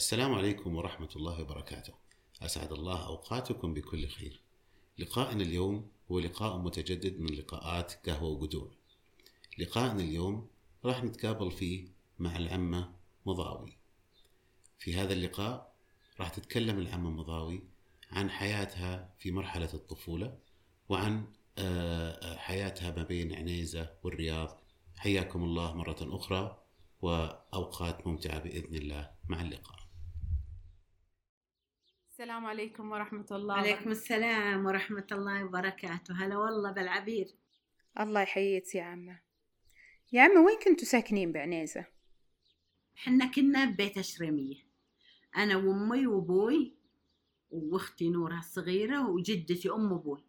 السلام عليكم ورحمة الله وبركاته. أسعد الله أوقاتكم بكل خير. لقاءنا اليوم هو لقاء متجدد من لقاءات قهوة وقدوع. لقاءنا اليوم راح نتقابل فيه مع العمة مضاوي. في هذا اللقاء راح تتكلم العمة مضاوي عن حياتها في مرحلة الطفولة وعن آه، آه، حياتها ما بين عنيزة والرياض. حياكم الله مرة أخرى وأوقات ممتعة بإذن الله مع اللقاء. السلام عليكم ورحمة الله عليكم السلام ورحمة الله وبركاته. هلا والله بالعبير. الله يحييك يا عمة. يا عمة وين كنتوا ساكنين بعنيزة؟ حنا كنا ببيت أشرمية أنا وأمي وأبوي وأختي نورة الصغيرة وجدتي أم أبوي.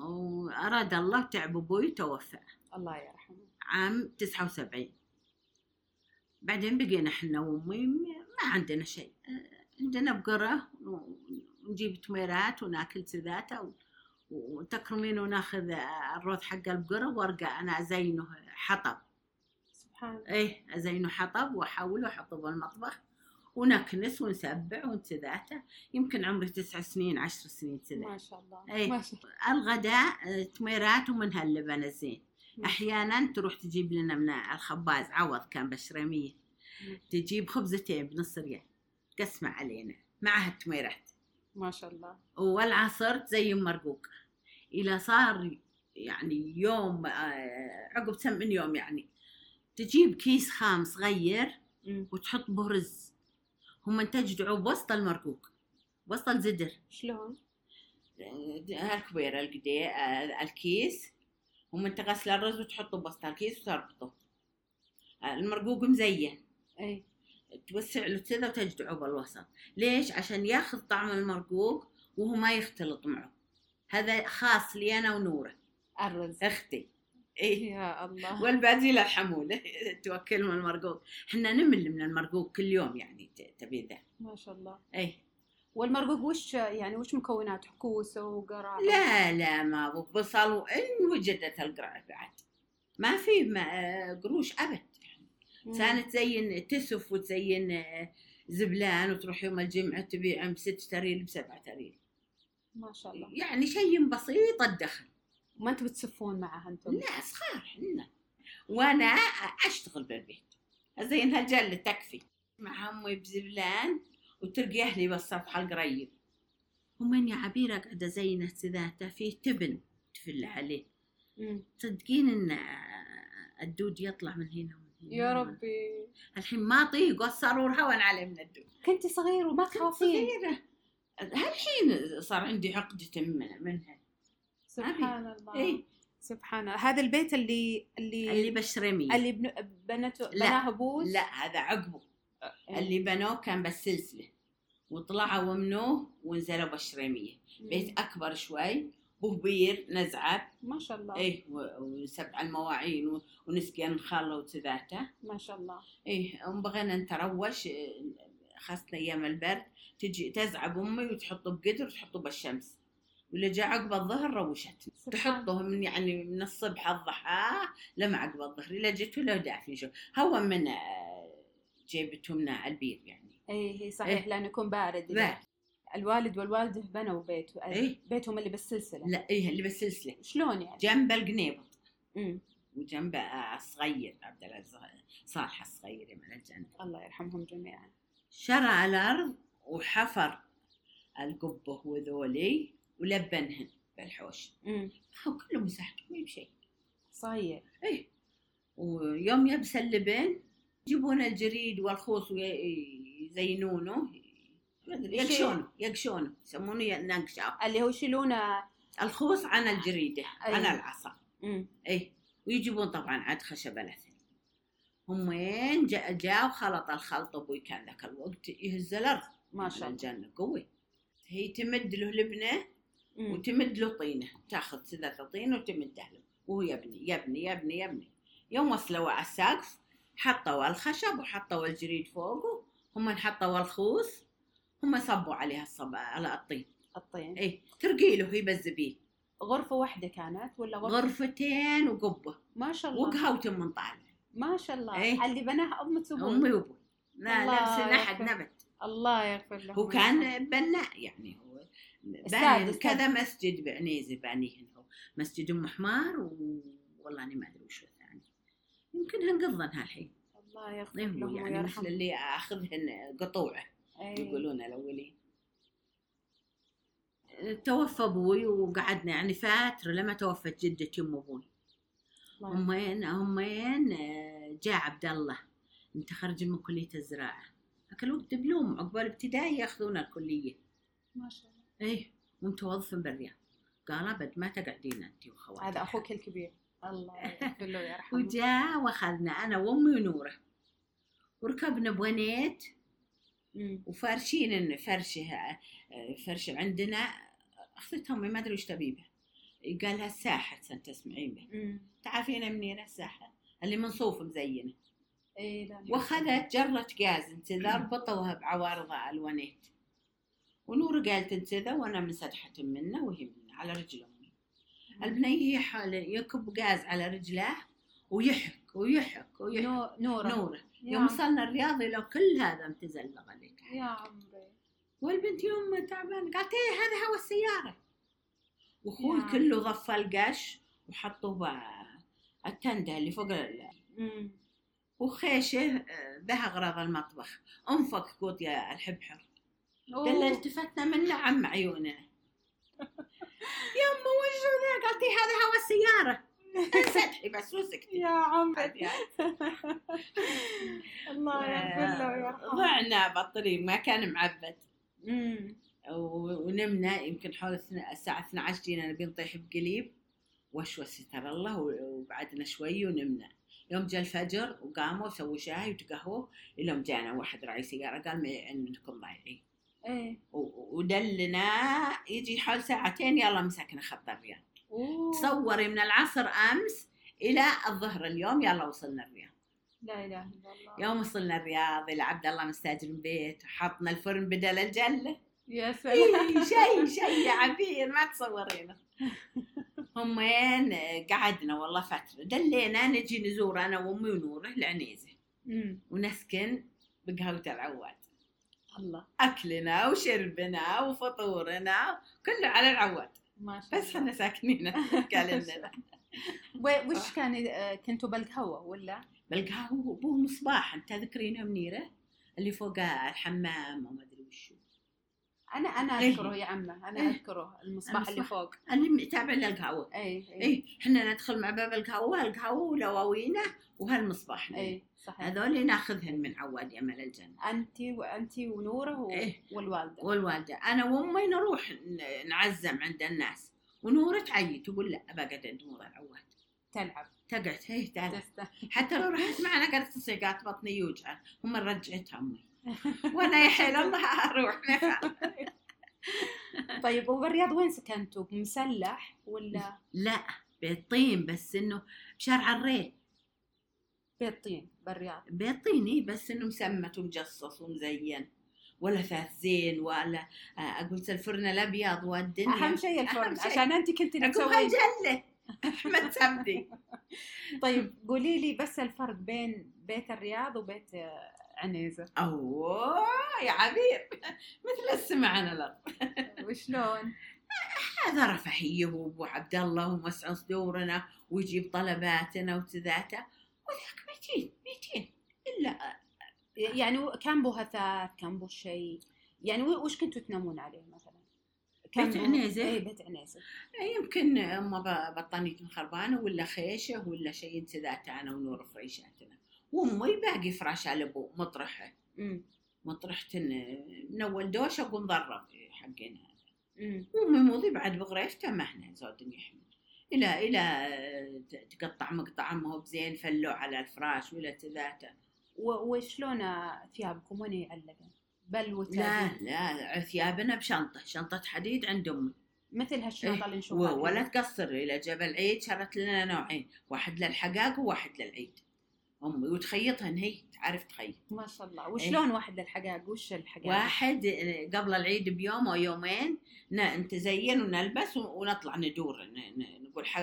وأراد الله تعب أبوي توفى الله يرحمه. عام تسعة وسبعين. بعدين بقينا حنا وأمي ما عندنا شيء. عندنا بقرة ونجيب تميرات وناكل سذاته و- وتكرمين وناخذ الروث حق البقرة وارجع أنا أزينه حطب. سبحان الله. إيه أزينه حطب وأحوله واحطه بالمطبخ ونكنس ونسبع ونتذاته يمكن عمري تسع سنين عشر سنين كذا. ما شاء الله. إيه. ما شاء الله. الغداء تميرات ومنها اللبن الزين. أحيانا تروح تجيب لنا من الخباز عوض كان بشرمية. تجيب خبزتين بنص ريال. قسمه علينا. معها التميرات. ما شاء الله. والعصر تزين مرقوق. إلى صار يعني يوم آه، عقب ثمان يوم يعني. تجيب كيس خام صغير. وتحط به رز هم تجدعوا بوسط المرقوق. بوسط الزدر شلون؟ هالكبيرة القدي آه، الكيس. هم انت غسل الرز وتحطه بوسط الكيس وتربطه. آه، المرقوق مزين. إي. توسع له كذا وتجدعه بالوسط ليش؟ عشان ياخذ طعم المرقوق وهو ما يختلط معه. هذا خاص لي أنا ونوره. الرز. أختي. إيه. يا الله. والباقي للحموله توكل من المرقوق. إحنا نمل من المرقوق كل يوم يعني تبي ذا. ما شاء الله. إيه. والمرقوق وش يعني وش مكوناته؟ كوسة وقرع؟ لا لا ما بصل وان وجدت القرع بعد. ما في آه، قروش أبد. كانت تزين تسف وتزين زبلان وتروح يوم الجمعة تبيع بست تريل بسبعة تريل. ما شاء الله. يعني شيء بسيط الدخل. ما أنتوا بتسفون معها أنتم؟ لا صغار حنا وأنا أشتغل بالبيت. زين هالجلة تكفي. مع امي بزبلان وتلقى أهلي بالصفحة القريب ومن يا عبيرة قاعدة زينة ذاته فيه تبن تفل عليه. تصدقين إن الدود يطلع من هنا. يا ربي. الحين ما طيق والصارور هون عليه من الدود كنت صغير وما تخافين؟ صغيرة. هالحين صار عندي عقدة من منها. سبحان الله. إيه. سبحان الله. هذا البيت اللي اللي اللي بشرمية. اللي بن... بنته بناه ابوس لا هذا عقبه. إيه. اللي بنوه كان بالسلسلة. وطلعوا ومنوه ونزلوا بشرمية. مم. بيت أكبر شوي. به بير نزعب ما شاء الله. إيه و- وسبع المواعين ونسقي نخله وتذاته. ما شاء الله. إيه وبغينا نتروش إيه، خاصة أيام البرد. تجي تزعب أمي وتحطه بقدر وتحطه بالشمس. ولا جاء عقب الظهر روشت سبحان تحطه من يعني من الصبح الضحى لما عقب الظهر إلا جت ولا دافي شو هو من آه، جيبتهم لنا على البير يعني. اي هي صحيح إيه. لأنه يكون بارد بارد. الوالد والوالدة بنوا بيت إيه. بيتهم اللي بالسلسلة. لا إيه اللي بالسلسلة. شلون يعني؟ جنب القنيبط. مم. وجنب آه، الصغير عبد الله الصغير- صالح الصغير من الجنة. الله يرحمهم جميعا. شرع الأرض وحفر القبة وذولي ولبنهن بالحوش. مم. هو كله ما بشيء. صحيح. إيه. ويوم يبس اللبن يجيبون الجريد والخوص ويزينونه يقشونه يقشونه يسمونه نقشة اللي هو يشيلونه. الخوص عن الجريدة عن أيوة. العصا. إيه ويجيبون طبعا عاد خشب الاثنين هم وين؟ جاء جاء وخلط الخلط أبوي كان ذاك الوقت يهز الأرض. ما شاء الله. الجنة قوي. هي تمد له لبنة مم. وتمد له طينة. تأخذ ثلاثة طين وتمده له. وهو يبني يبني يبني يبني. يوم وصلوا على السقف حطوا الخشب وحطوا الجريد فوقه. هم حطوا الخوص هم صبوا عليها الصب على الطين. الطين. إيه ترقي له هي بالزبيب غرفة واحدة كانت ولا غرفة؟ غرفتين وقبة. ما شاء الله. وقهوة من طالع. ما شاء الله. إيه. اللي بناها أمك وابوك امي وابوي لا لبس نحد يغفر. نبت. الله يغفر له هو كان بناء يعني هو باني. كذا مسجد بعنيزه بانيهن هو. مسجد أم حمار و... والله اني ما أدري وش الثاني. يمكن هنقضن هالحين الله يغفر إيه لهم يعني مثل اللي أخذهن قطوعه. يقولون الاولين توفى أبوي وقعدنا يعني فترة لما توفت جدتي أم أبوي. الله. امين امين آه، جاء عبد الله. متخرج من كلية الزراعة. ذاك الوقت دبلوم عقبال ابتدائي يأخذون الكلية. ما شاء الله. إيه ومتوظف بالرياض. قال أبد ما تقعدين أنت وخواتك. هذا أخوك الكبير. الله يغفر له ويرحمه. وجاء وأخذنا أنا وأمي ونورة. وركبنا بونيت. وفارشين إن فرشه آه، فرش عندنا أخذت امي ما أدري وش تبي به. قال لها الساحر سنت تسمعين به. تعرفين منين الساحر؟ اللي من صوف مزينة. وأخذت جرة غاز انتذا ربطوها بعوارض الونيت. ونور قالت انتذا وأنا منسدحة منه وهي منه على رجل امي البنية يحل يكب غاز على رجله ويحك ويحك ويحك. نو- نورة. نورة. يا يوم وصلنا الرياض لو كل هذا متزلق عليك يا عمري والبنت يوم تعبانة قالت إيه هذا هو السيارة. وأخوي. كله ضف القش وحطوه بقى التندة اللي فوق. وخيشة آه، به أغراض المطبخ. أنفك قوت يا الحبحر. قال التفتنا من عم عيوننا يما وش ذا قالت لي هذا هو السيارة. انسدحي بس وسكتي يا عمري الله يغفر له ويرحمه. ضعنا بالطريق ما كان معبد. ونمنا يمكن حول الساعة 12 جينا نبي نطيح بقليب. وشوى ستر الله وبعدنا شوي ونمنا. يوم جاء الفجر وقاموا وسووا شاي وتقهووا إلى جانا واحد راعي سيارة قال ما عندكم ضايعين. إيه. ودلنا يجي حول ساعتين يلا مسكنا خط الرياض أوه. تصوري من العصر أمس إلى الظهر اليوم. يلا وصلنا الرياض. لا إله إلا الله. يوم وصلنا الرياض. إلى عبد الله مستاجر بيت حطنا الفرن بدل الجلة. يا سلام. إيه، شيء شيء يا عبير ما تصورينه هم وين؟ قعدنا والله فترة. دلينا نجي نزور أنا وأمي ونوره العنيزة. ونسكن بقهوه العواد الله. أكلنا وشربنا وفطورنا كله على العواد. ما شاء بس إحنا ساكنين و- وش كان آه، كنتوا بالقهوة ولا؟ بالقهوة ابوه مصباح أنت تذكرين منيره اللي فوق الحمام وما أدري وشو أنا أنا إيه. أذكره يا عمة. أنا إيه. أذكره المصباح اللي. فوق. اللي تابع للقهوة. اي اي إيه إحنا ندخل مع باب القهوة القهوة ولواوينه وهالمصباح. اي صحيح. هذول ناخذهن من عواد يمل الجنة. أنت وانت ونورة و... إيه. والوالدة. والوالدة. أنا وأمي نروح نعزم عند الناس. ونورة تعيي تقول لا بقعد عند نور العواد تلعب. تقعد هي تعال تست- حتى لو رحت معنا قالت تصير قالت بطني يوجع. هم رجعتها أمي. وأنا يا حيل الله أروح. طيب وبالرياض وين سكنتوا؟ بمسلح ولا؟ لا بيت طين بس إنه بشارع الريل بيت طين بالرياض؟ بيت طيني بس إنه مسمت ومجصص ومزين ولا ثاث زين ولا آه، أقول الفرن الأبيض والدنيا. أهم شيء الفرن أهم شيء. عشان أنت كنت تسوي هالجله أحمد سمدي طيب قولي لي بس الفرق بين بيت الرياض وبيت آه، عنيزة. أوه يا عبير. مثل السماء على الأرض. وشلون؟ هذا رفاهية وأبو عبد الله ومسعى صدورنا ويجيب طلباتنا وتذاته وذاك ميتين ميتين. إلا يعني كان بو هثاث كان بو شيء. يعني وش كنتوا تنامون عليه مثلا؟ بيت عنيزة؟ اي بيت عنيزه يمكن اما ب- بطانية خربانة ولا خيشة ولا شيء تذاته أنا ونور فريشاتنا. وأمي باقي فراش على ابو مطرحة. مطرحة من اول دوشة اقوم ضرب حقنا وأمي موضي بعد بغريفته ما إحنا زود يحمل. إلى إلى تقطع مقطع ما هو بزين فلو على الفراش ولا تذاته. وشلون ثيابكم؟ وين يعلقن؟ بل لا وتابين؟ لا ثيابنا بشنطة شنطة حديد عند أمي. مثل هالشنطة إيه، اللي نشوفها ولا. تقصر إلى جبل عيد شرت لنا نوعين واحد للحقاق وواحد للعيد. أمي وتخيطهن هي تعرف تخيط. ما شاء الله. إيه. وشلون واحد للحقائق وش الحقائق واحد آه، قبل العيد بيوم أو يومين نتزين ونلبس ونطلع ندور نقول ح...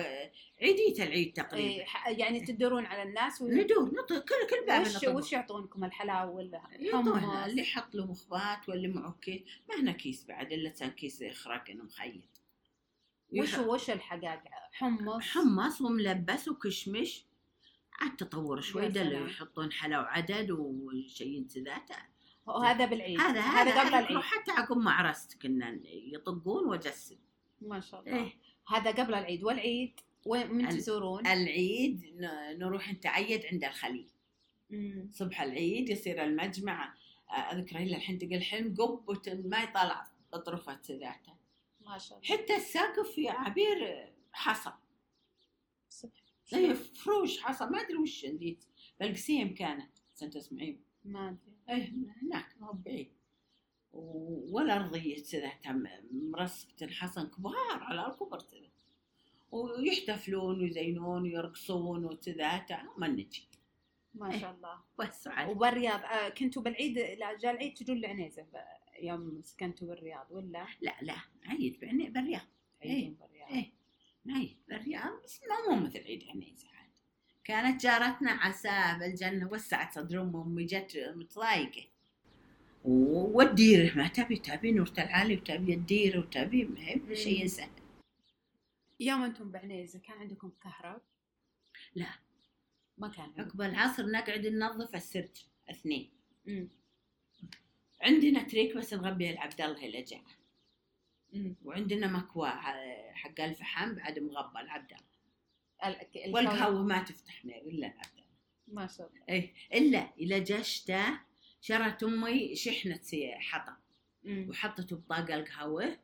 عيدية العيد تقريبا. إيه، يعني تدورون على الناس و... ندور نط... كل كل باب وش. وش يعطونكم الحلاوة ولا يعطونا؟ اللي يحط له مخبات واللي معه كيس. ما هنا كيس بعد إلا كان كيس إنه مخيط. وش وش الحقائق حمص. حمص وملبس وكشمش. عاد تطور شوي يا ده اللي سلام. يحطون حلا وعدد وشيء ذاته وهذا بالعيد هذا هذا قبل العيد. حتى عقب ما عرست كنا يطقون وأجسد. ما شاء الله. إيه. هذا قبل العيد. والعيد وين من تزورون؟ العيد نروح نتعيد عند الخليل. مم. صبح العيد يصير المجمع. آه، اذكر إلى الحين تقول الحين قبة الماء طلع اطرفت ذاته. ما شاء الله. حتى السقف يا عبير حصى. صبح. زي فروش حصى ما أدري وش نديت بالقسيم كانت عشان تسمعين ما أدري. إيه هناك ما بعيد. و- ولا ارضية ذاتها م- مرصقة حصن كبار على الكبر كذا. ويحتفلون ويزينون ويرقصون وتذاتا ما نجي. ما شاء الله. بس عاد وبالرياض آه كنتوا بالعيد لا جاء العيد تجون لعنيزة ب- يوم سكنتوا بالرياض ولا؟ لا لا عيد بالرياض. تعيدون بالرياض؟ إيه. عيد بالرياض بس ما مو مثل عيد عنيزة عاد كانت جارتنا عسى بالجنة وسعت صدر أم أمي جت متضايقة والديرة ما تبي تبي نورة العالي وتبي الديرة وتبي ما هي بشيء مم. سهل يوم أنتم بعنيزة كان عندكم كهرب؟ لا. ما كان. عقب العصر نقعد ننظف السرج اثنين مم. عندنا تريك بس نغبي العبد الله اللي جاء. وعندنا مكوى ع- حق الفحم بعد مغبى العبد الله ال- الكون- والقهوة ما تفتح نار إلا العبد الله ما شاء الله. إيه إلا اذا جا الشتاء شرت أمي شحنة حطب. مم. وحطت بطاقة القهوة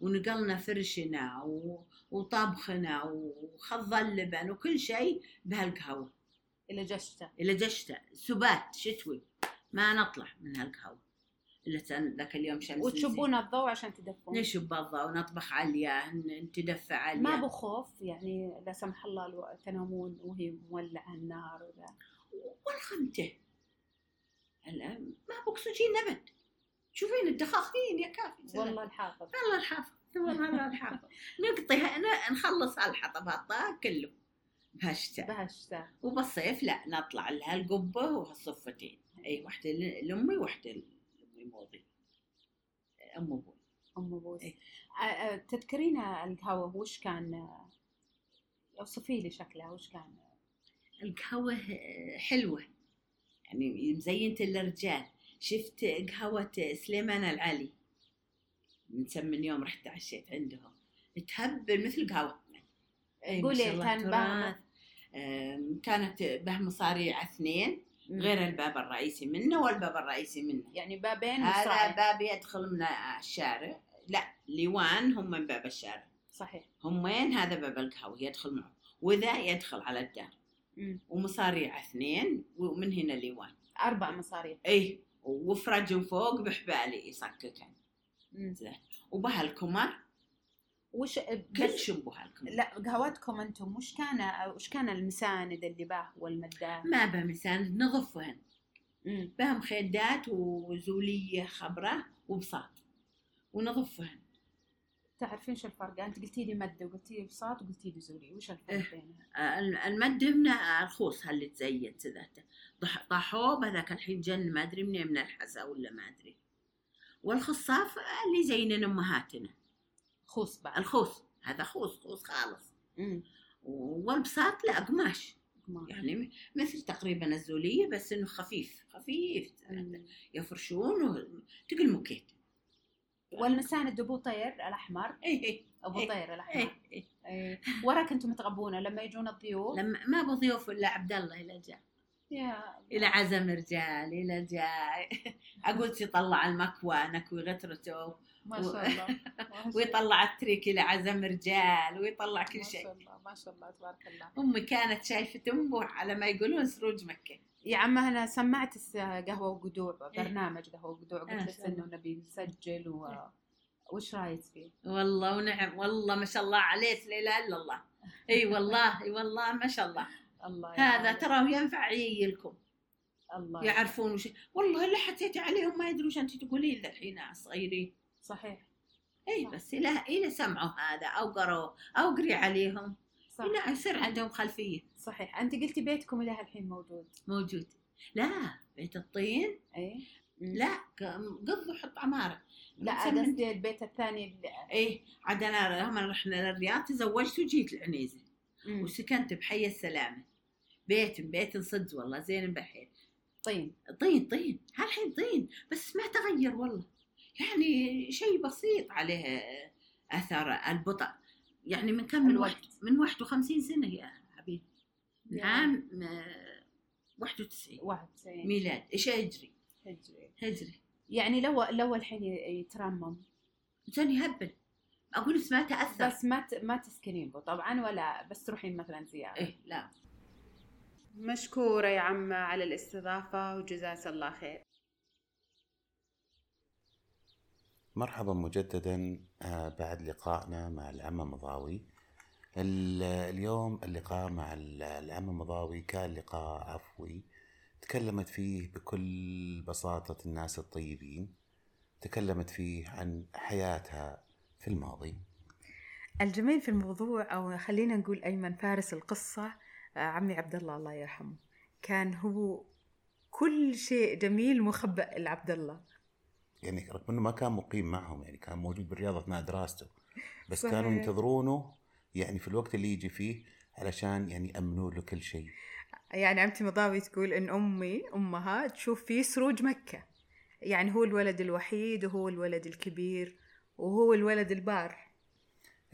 ونقلنا فرشنا و... وطبخنا وخض اللبن وكل شيء بهالقهوة. إلى جشته. إلى الشتاء سبات شتوي. ما نطلع من هالقهوة. ذاك اليوم شمس وتشبون الضوء عشان تدفون. نشب الضوء؟ ونطبخ عليا ن- نتدفى عليا ما بخوف يعني لا سمح الله لو تنامون وهي مولعة النار ولا والخمتة الآن ما بأكسجين أبد. شوفين الدخاخين يا كافي. والله الحافظ. الله الحافظ. والله الحافظ. نقطيها ن- نخلص هالحطب هالطاق كله. بهالشتاء بهالشتاء وبالصيف لا نطلع لها القبة وهالصفتين. أي واحدة ل- لأمي موضي أم أبوي ام ابوس إيه. تذكرين القهوة وش كان اوصفي لي شكلها وش كان؟ القهوة آه، حلوة. يعني مزينة الرجال شفت قهوة سليمان العلي؟ من كم من يوم رحت عشيت عندهم. تهبل مثل قهوة. أي ما قولي كان آم، كانت به مصاريع اثنين. غير الباب الرئيسي منه والباب الرئيسي منه. يعني بابين هذا. باب يدخل من الشارع. لا ليوان هم من باب الشارع. صحيح. همين هذا باب القهوة يدخل معه. وذا يدخل على الدار. مم. ومصاريع اثنين ومن هنا ليوان. أربع مصاريف اي وفرج فوق بحبالي يصككن. مم. وبهالكمر وش كل شبه لا قهوتكم أنتم وش كان وش كان المساند اللي باه والمداه ما بمساند نظفهن مم. بهم خيدات وزولية خضراء وبساط. ونظفهن تعرفين شو الفرق؟ أنت قلتي لي مدة وقلتي لي بساط وقلتي لي زوري وش الفرق إيه. بينها؟ ال- المد هنا الخوص اللي تزين ذاته. طاحوه بذاك الحين جن ما أدري منين من الحسا ولا ما أدري. والخصاف اللي زينن أمهاتنا. خوص بعد الخوص هذا خوص خوص خالص. مم. والبساط لا قماش. يعني مثل تقريبا الزولية بس إنه خفيف خفيف. يفرشون وتقل مكيت والمساند ابو طير الأحمر. اي اي أبو إيه. طير اي الأحمر. اي إيه. ورا كنتم تغبونه لما يجون الضيوف؟ لما ما أبو ضيوف إلا عبد الله إلى جاء يا إلى عزم رجال إلى جاء أقول يطلع المكوى نكوي غترته ما شاء الله ما. ويطلع التريك إلى عزم رجال ويطلع كل ما شيء. شاء الله ما شاء الله تبارك الله. امي كانت شايفة أمه على ما يقولون سروج مكة. يا عم أنا سمعت قهوة وقدوع برنامج قهوة وقدوع. قلت لك. إنه نبي نسجل و... وش رايك فيه؟ والله ونعم والله ما شاء الله عليك لا إله إلا الله. إي والله إي والله ما شاء الله. الله هذا. تراه ينفع يجيلكم الله يعرفون وش والله اللي حطيتي عليهم ما يدرون وش أنت تقولين ذا الحين صغيرين صحيح. إي. بس إلى إلى سمعوا هذا أو قروا أو قري عليهم. صح. إلى يصير عندهم خلفية. صحيح. أنت قلتي بيتكم إلى الحين موجود. موجود. لا بيت الطين. إي. لا قضوا حط عمارة. لا قصدي البيت الثاني اللي... إيه عاد أنا لما رحنا للرياض تزوجت وجيت العنيزة. مم. وسكنت بحي السلامة. بيت بيت صدق والله زين بحيل. طين. طين طين. هالحين طين. بس ما تغير والله. يعني شيء بسيط عليه أثر البطء. يعني من كم من. واحد؟ من 51 سنة يا حبيبي. من يا. عام آه، 91 91 ميلاد. إيش هجري هجري. هجري. يعني لو لو الحين يترمم. انسان يهبل. أقول بس ما تأثر. بس ما ت... ما تسكنين به طبعا ولا بس تروحين مثلا زيارة. إيه لا. مشكورة يا عمة على الاستضافة وجزاك الله خير. مرحبا مجددا آه، بعد لقائنا مع العمة مضاوي. ال- اليوم اللقاء مع ال- العمة مضاوي كان لقاء عفوي. تكلمت فيه بكل بساطة الناس الطيبين. تكلمت فيه عن حياتها في الماضي. الجميل في الموضوع أو خلينا نقول أيمن فارس القصة آه، عمي عبد الله الله يرحمه كان هو كل شيء جميل مخبأ لعبد الله. يعني رغم إنه ما كان مقيم معهم يعني كان موجود بالرياض أثناء دراسته. بس صحيح. كانوا ينتظرونه يعني في الوقت اللي يجي فيه علشان يعني يأمنوا له كل شيء. يعني عمتي مضاوي تقول إن أمي أمها تشوف فيه سروج مكة. يعني هو الولد الوحيد وهو الولد الكبير وهو الولد البار.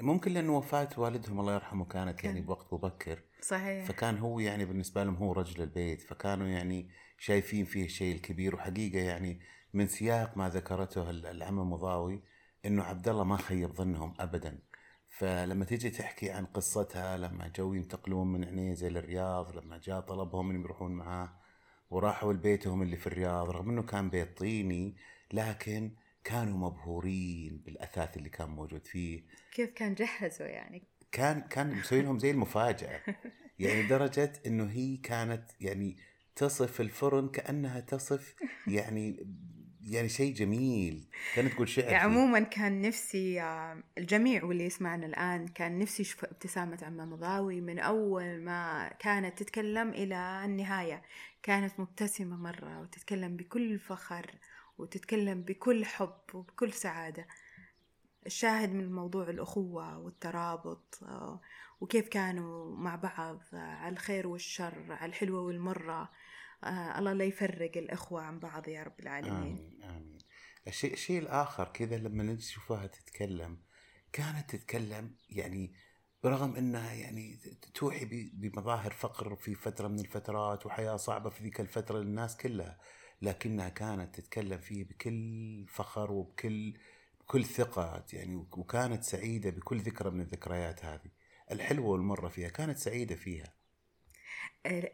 ممكن لأنه وفاة والدهم الله يرحمه كانت يعني كان. بوقت مبكر. صحيح. فكان هو يعني بالنسبة لهم هو رجل البيت فكانوا يعني شايفين فيه الشيء الكبير وحقيقة يعني من سياق ما ذكرته ال- العمة مضاوي إنه عبد الله ما خيب ظنهم ابدا. فلما تيجي تحكي عن قصتها لما جو ينتقلون من عنيزة للرياض لما جاء طلبهم إنهم يروحون معاه وراحوا لبيتهم اللي في الرياض رغم إنه كان بيت طيني لكن كانوا مبهورين بالأثاث اللي كان موجود فيه. كيف كان جهزه يعني؟ كان كان مسوي لهم زي المفاجأة. يعني لدرجة إنه هي كانت يعني تصف الفرن كأنها تصف يعني يعني شيء جميل. كانت تقول شعر يعني. عموما كان نفسي الجميع واللي يسمعنا الآن كان نفسي يشوف ابتسامة عمة مضاوي من أول ما كانت تتكلم إلى النهاية. كانت مبتسمة مرة وتتكلم بكل فخر وتتكلم بكل حب وبكل سعادة. الشاهد من موضوع الأخوة والترابط آه، وكيف كانوا مع بعض آه، على الخير والشر على الحلوة والمرة. آه، الله لا يفرق الإخوة عن بعض يا رب العالمين. آمين آمين. الشيء الشيء الآخر كذا لما نشوفها تتكلم كانت تتكلم يعني برغم إنها يعني توحي بمظاهر فقر في فترة من الفترات وحياة صعبة في ذيك الفترة للناس كلها لكنها كانت تتكلم فيه بكل فخر وبكل بكل ثقه يعني وكانت سعيدة بكل ذكرى من الذكريات هذه. الحلوة والمرة فيها كانت سعيدة فيها.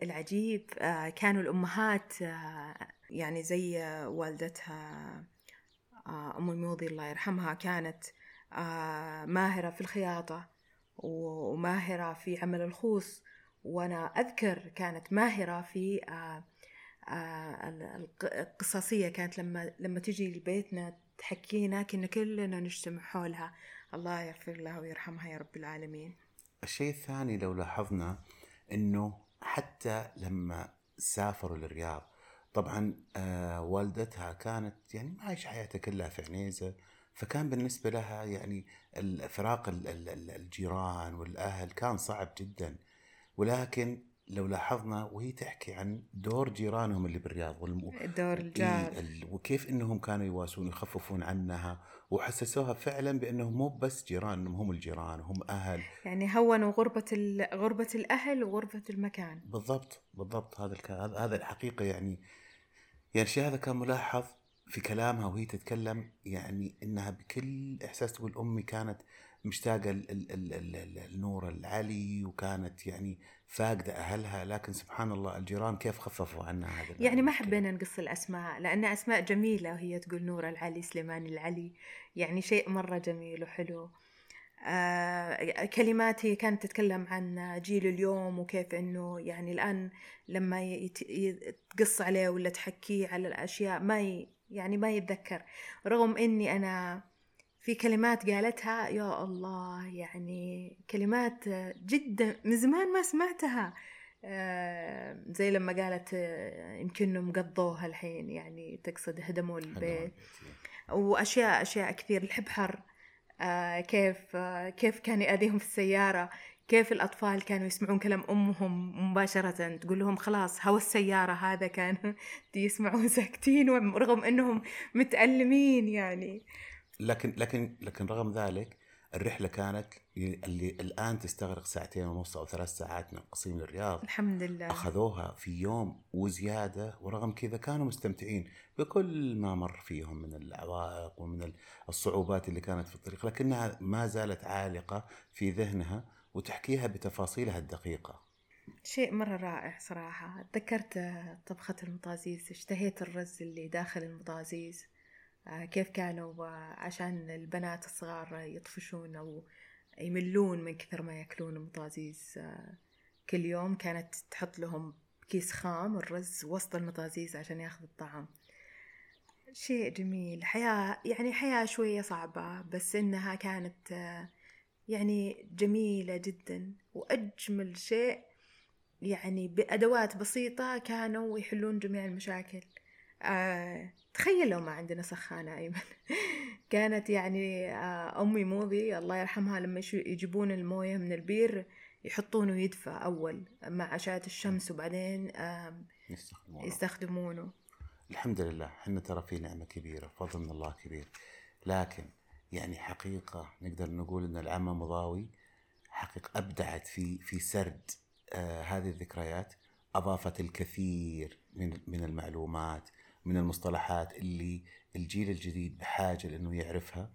العجيب آه، كانوا الأمهات آه، يعني زي والدتها آه، أم الموضي الله يرحمها كانت ماهرة في الخياطة وماهرة في عمل الخوص. وأنا أذكر كانت ماهرة في ال- الق- القصصية كانت لما لما تجي لبيتنا تحكينا كنا كلنا نجتمع حولها. الله يغفر لها ويرحمها يا رب العالمين. الشيء الثاني لو لاحظنا إنه حتى لما سافروا للرياض. طبعا آه والدتها كانت يعني عايشة حياتها كلها في عنيزة فكان بالنسبة لها يعني فراق ال- ال- ال- الجيران والأهل كان صعب جدا. ولكن لو لاحظنا وهي تحكي عن دور جيرانهم اللي بالرياض والم... دور الجار. ال- وكيف إنهم كانوا يواسون يخففون عنها وحسسوها فعلا بأنهم مو بس جيران هم الجيران هم أهل. يعني هونوا غربة ال- غربة الأهل وغربة المكان. بالضبط بالضبط. هذا الك... هذا هذا الحقيقة يعني يعني الشيء هذا كان ملاحظ في كلامها وهي تتكلم يعني إنها بكل إحساس تقول أمي كانت ال... النور العلي وكانت يعني فاقدة أهلها. لكن سبحان الله الجيران كيف خففوا عنها هذا يعني ما. حبينا نقص الأسماء لأن أسماء جميلة وهي تقول نور العلي سليمان العلي يعني شيء مرة جميل وحلو. آه كلمات هي كانت تتكلم عن جيل اليوم وكيف إنه يعني الآن لما تقص عليه ولا تحكيه على الأشياء ما ي يعني ما يتذكر. رغم إني أنا في كلمات قالتها يا الله يعني كلمات جدا من زمان ما سمعتها. آه، زي لما قالت آه، يمكنهم قضوها الحين يعني تقصد هدموا البيت. وأشياء أشياء كثير الحبحر آه كيف كيف كان يأذيهم في السيارة؟ كيف الأطفال كانوا يسمعون كلام أمهم مباشرة؟ تقول لهم خلاص هوا السيارة هذا كان يسمعون ساكتين رغم أنهم متألمين يعني. لكن لكن لكن رغم ذلك الرحلة كانت اللي الآن تستغرق ساعتين ونص أو ثلاث ساعات من القصيم للرياض. الحمد لله. أخذوها في يوم وزيادة ورغم كذا كانوا مستمتعين بكل ما مر فيهم من العوائق ومن الصعوبات اللي كانت في الطريق لكنها ما زالت عالقة في ذهنها وتحكيها بتفاصيلها الدقيقة. شيء مرة رائع صراحة. تذكرت طبخة المطازيز اشتهيت الرز اللي داخل المطازيز. كيف كانوا عشان البنات الصغار يطفشون أو يملون من كثر ما يأكلون المطازيز آه، كل يوم كانت تحط لهم كيس خام الرز وسط المطازيز عشان ياخذ الطعم شيء جميل. حياة يعني حياة شوية صعبة بس إنها كانت آه، يعني جميلة جدا. وأجمل شيء يعني بأدوات بسيطة كانوا يحلون جميع المشاكل. آه تخيل لو ما عندنا سخانة أيمن. كانت يعني آه أمي موضي الله يرحمها لما يجيبون الموية من البير يحطونه يدفى أول مع أشعة الشمس وبعدين آه يستخدمونها يستخدمونه. الحمد لله إحنا ترى في نعمة كبيرة فضل من الله كبير. لكن يعني حقيقة نقدر نقول إن العمة مضاوي. حقيقة أبدعت في في سرد آه هذه الذكريات أضافت الكثير من من المعلومات من المصطلحات اللي الجيل الجديد بحاجة لأنه يعرفها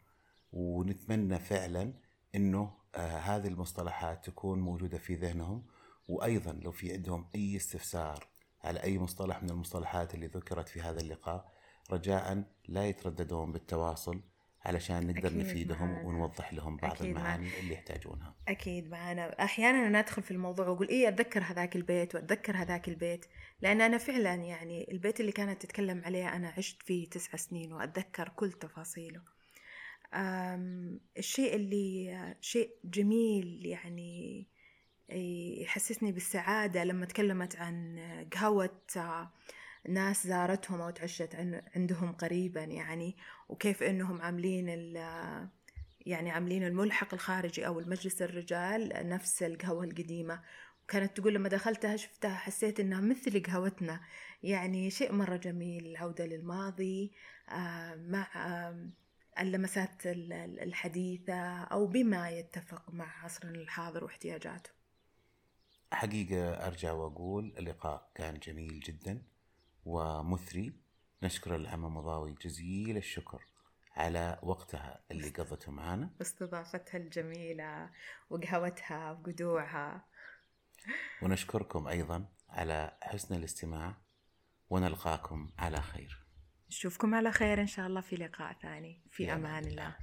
ونتمنى فعلا إنه آه هذه المصطلحات تكون موجودة في ذهنهم وأيضا لو في عندهم أي استفسار على أي مصطلح من المصطلحات اللي ذكرت في هذا اللقاء رجاء لا يترددون بالتواصل. علشان نقدر أكيد نفيدهم معانا. ونوضح لهم بعض أكيد المعاني اللي يحتاجونها. أكيد معانا. أحيانا ندخل في الموضوع وأقول إيه أتذكر هذاك البيت وأتذكر هذاك البيت لأن أنا فعلا يعني البيت اللي كانت تتكلم عليه أنا عشت فيه تسع سنين وأتذكر كل تفاصيله. الشيء اللي شيء جميل يعني يحسسني بالسعادة لما تكلمت عن قهوة ناس زارتهم أو تعشت عن- عندهم قريبا يعني وكيف إنهم عاملين يعني عاملين الملحق الخارجي أو المجلس الرجال نفس القهوة القديمة. وكانت تقول لما دخلتها شفتها حسيت إنها مثل قهوتنا. يعني شيء مرة جميل العودة للماضي آه، مع آم، اللمسات ال- ال- الحديثة أو بما يتفق مع عصرنا الحاضر واحتياجاته. حقيقة أرجع وأقول اللقاء كان جميل جدا. ومثري. نشكر العمة مضاوي جزيل الشكر على وقتها اللي قضته معنا باستضافتها الجميلة وقهوتها وقدوعها ونشكركم أيضا على حسن الاستماع. ونلقاكم على خير. نشوفكم على خير إن شاء الله في لقاء ثاني. في أمان الله. الله.